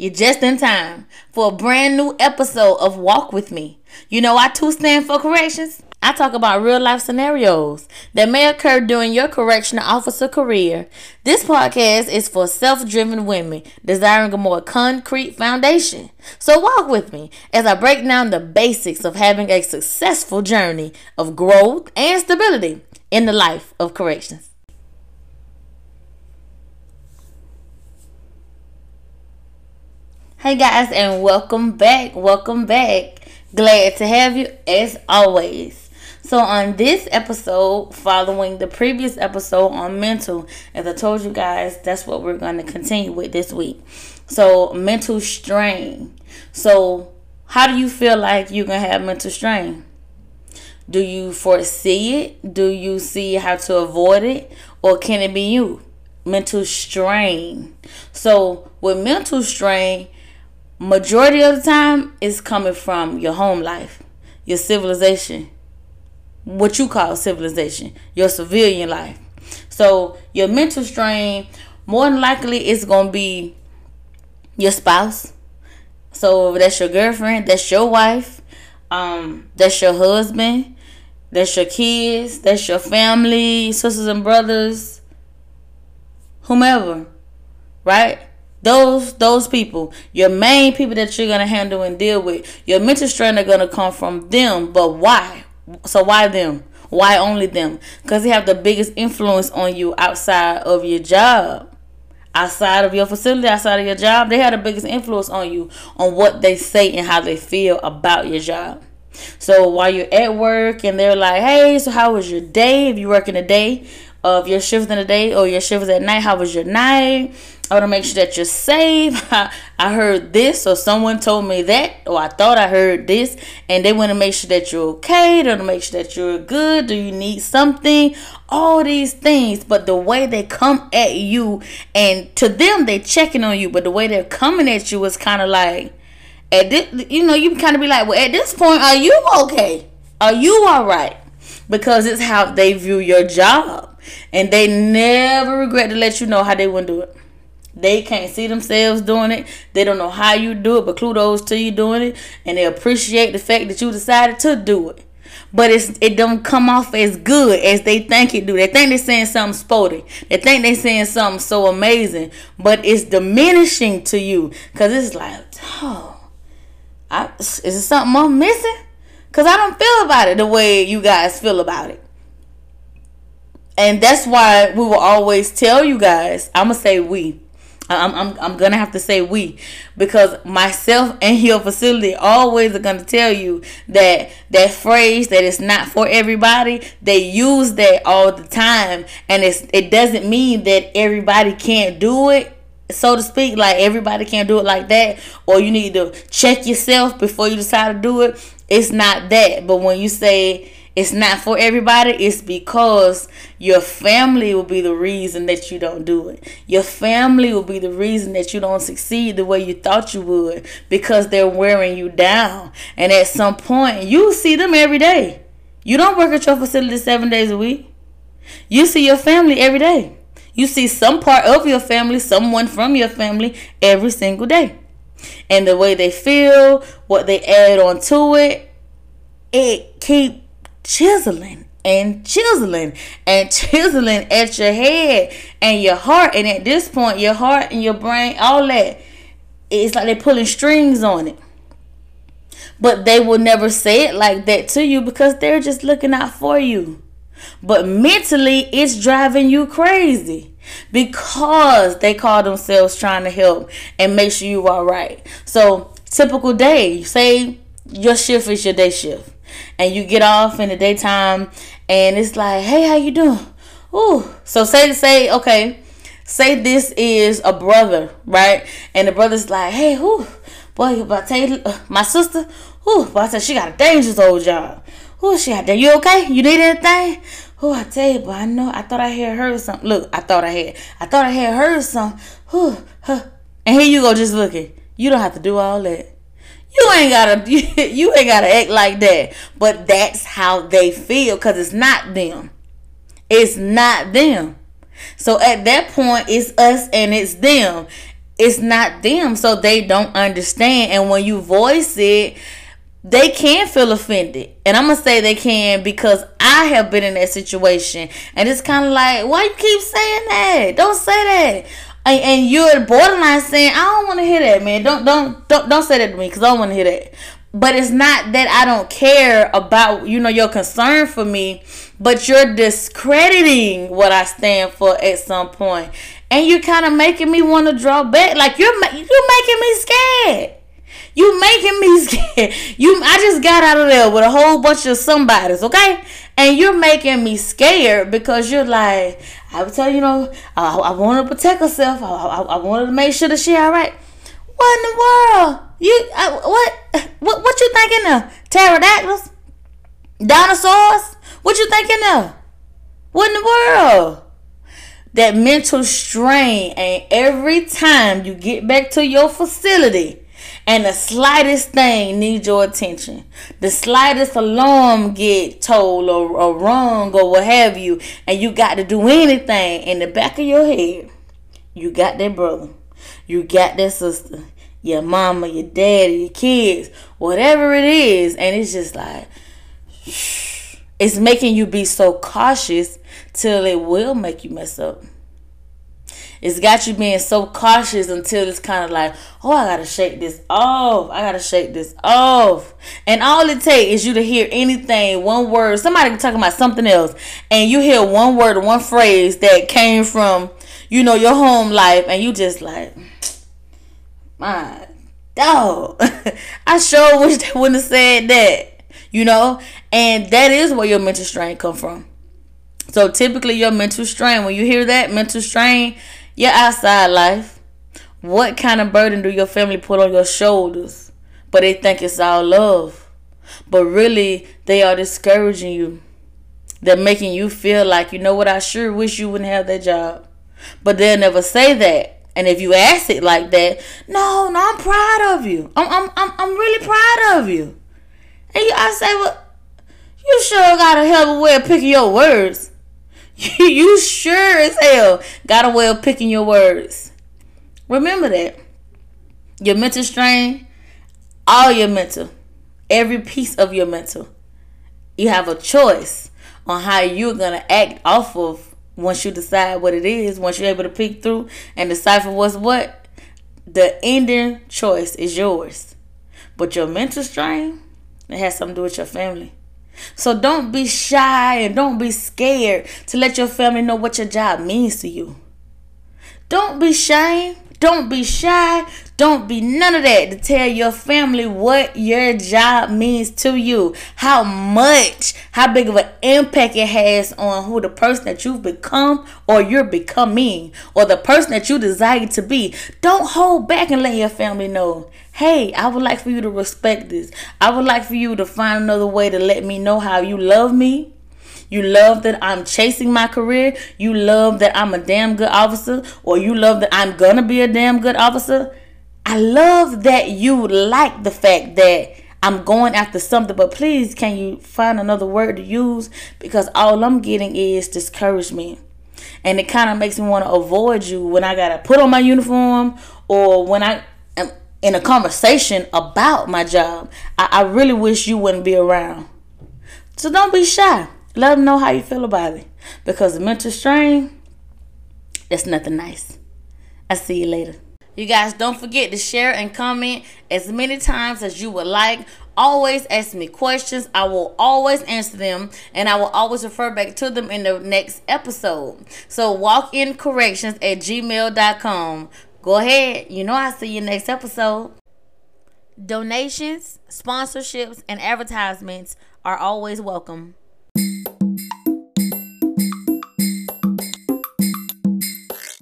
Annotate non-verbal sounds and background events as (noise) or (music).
You're just in time for a brand new episode of Walk With Me. You know, I too stand for corrections. I talk about real life scenarios that may occur during your correctional officer career. This podcast is for self driven women desiring a more concrete foundation. So, walk with me as I break down the basics of having a successful journey of growth and stability in the life of corrections. Hey guys, and welcome back. Welcome back. Glad to have you as always. So, on this episode, following the previous episode on mental, as I told you guys, that's what we're going to continue with this week. So, mental strain. So, how do you feel like you're going to have mental strain? Do you foresee it? Do you see how to avoid it? Or can it be you? Mental strain. So, with mental strain, majority of the time it's coming from your home life, your civilization, what you call civilization, your civilian life. So your mental strain, more than likely, is gonna be your spouse. So that's your girlfriend, that's your wife, um, that's your husband, that's your kids, that's your family, sisters and brothers, whomever, right? Those those people, your main people that you're gonna handle and deal with, your mental strain are gonna come from them. But why? So why them? Why only them? Because they have the biggest influence on you outside of your job, outside of your facility, outside of your job. They have the biggest influence on you on what they say and how they feel about your job. So while you're at work and they're like, "Hey, so how was your day? If you working a day, of your shift in the day or your shift at night, how was your night? I want to make sure that you're safe. (laughs) I heard this, or someone told me that, or I thought I heard this, and they want to make sure that you're okay. They want to make sure that you're good. Do you need something? All these things, but the way they come at you, and to them they're checking on you, but the way they're coming at you is kind of like, at this, you know, you kind of be like, well, at this point, are you okay? Are you all right? Because it's how they view your job, and they never regret to let you know how they to do it. They can't see themselves doing it. They don't know how you do it, but kudos to you doing it, and they appreciate the fact that you decided to do it. But it's it don't come off as good as they think it do. They think they're saying something sporty. They think they're saying something so amazing, but it's diminishing to you because it's like, oh, I, is it something I'm missing? Because I don't feel about it the way you guys feel about it. And that's why we will always tell you guys, I'm to say we. I'm, I'm, I'm gonna have to say we. Because myself and your facility always are gonna tell you that that phrase that it's not for everybody they use that all the time. And it's it doesn't mean that everybody can't do it so to speak. Like everybody can't do it like that. Or you need to check yourself before you decide to do it. It's not that. But when you say it's not for everybody. It's because your family will be the reason that you don't do it. Your family will be the reason that you don't succeed the way you thought you would because they're wearing you down. And at some point, you see them every day. You don't work at your facility seven days a week. You see your family every day. You see some part of your family, someone from your family every single day. And the way they feel, what they add on to it, it keep chiseling and chiseling and (laughs) chiseling at your head and your heart. And at this point, your heart and your brain, all that, it's like they're pulling strings on it. But they will never say it like that to you because they're just looking out for you. But mentally, it's driving you crazy because they call themselves trying to help and make sure you are right. So, typical day, say your shift is your day shift and you get off in the daytime and it's like, hey, how you doing? Ooh. So say say, okay, say this is a brother, right? And the brother's like, hey, who? Boy, about to you, uh, my sister, who? I said she got a dangerous old job. Who she out there? You okay? You need anything? Who I tell you, but I know I thought I had heard something. Look, I thought I had, I thought I had heard something. Who? Huh. And here you go, just looking. You don't have to do all that. You ain't gotta (laughs) you ain't gotta act like that. But that's how they feel because it's not them. It's not them. So at that point, it's us and it's them. it's not them, so they don't understand. And when you voice it, they can feel offended. And I'm gonna say they can because I have been in that situation. And it's kind of like, why you keep saying that? Don't say that. And, and you're borderline saying, I don't want to hear that, man. Don't don't don't don't say that to me because I don't want to hear that. But it's not that I don't care about you know your concern for me, but you're discrediting what I stand for at some point, and you're kind of making me want to draw back. Like you're you're making me scared. You making me (laughs) scared. You, I just got out of there with a whole bunch of somebodies, okay? And you're making me scared because you're like, I would tell you, you know, I, I want to protect herself. I, I, I wanted to make sure that she all right. What in the world? You uh, what? (laughs) What what you thinking of? Pterodactyls? Dinosaurs? What you thinking of? What in the world? That mental strain, and every time you get back to your facility, and the slightest thing needs your attention. The slightest alarm get told or, or wrong or what have you and you got to do anything in the back of your head. You got that brother. You got that sister. Your mama your daddy your kids whatever it is. And it's just like (sighs) it's making you be so cautious till it will make you mess up it's got you being so cautious until it's kind of like, oh, I gotta shake this off. I gotta shake this off. And all it takes is you to hear anything, one word, somebody talking about something else, and you hear one word or one phrase that came from, you know, your home life, and you just like, my dog. (laughs) I sure wish they wouldn't have said that, you know? And that is where your mental strain come from. So typically your mental strain, when you hear that mental strain, your outside life. What kind of burden do your family put on your shoulders? But they think it's all love. But really, they are discouraging you. They're making you feel like, you know what, I sure wish you wouldn't have that job. But they'll never say that. And if you ask it like that, no, no, I'm proud of you. I'm, I'm, I'm, I'm really proud of you. And you, I say, well, you sure got a hell of a way of picking your words. (laughs) you sure as hell got a way of picking your words. Remember that. Your mental strain, all your mental, every piece of your mental. You have a choice on how you're going to act off of once you decide what it is, once you're able to pick through and decipher what's what. The ending choice is yours. But your mental strain, it has something to do with your family. So don't be shy and don't be scared to let your family know what your job means to you. Don't be shy. Don't be shy. Don't be none of that to tell your family what your job means to you. How much, how big of an impact it has on who the person that you've become or you're becoming or the person that you desire to be. Don't hold back and let your family know hey, I would like for you to respect this. I would like for you to find another way to let me know how you love me. You love that I'm chasing my career. You love that I'm a damn good officer, or you love that I'm gonna be a damn good officer. I love that you like the fact that I'm going after something, but please, can you find another word to use? Because all I'm getting is discouragement. And it kind of makes me want to avoid you when I got to put on my uniform or when I am in a conversation about my job, I, I really wish you wouldn't be around. So don't be shy. Let them know how you feel about it. Because the mental strain, that's nothing nice. I'll see you later. You guys don't forget to share and comment as many times as you would like. Always ask me questions. I will always answer them and I will always refer back to them in the next episode. So walk in corrections at gmail.com. Go ahead. You know I'll see you next episode. Donations, sponsorships, and advertisements are always welcome.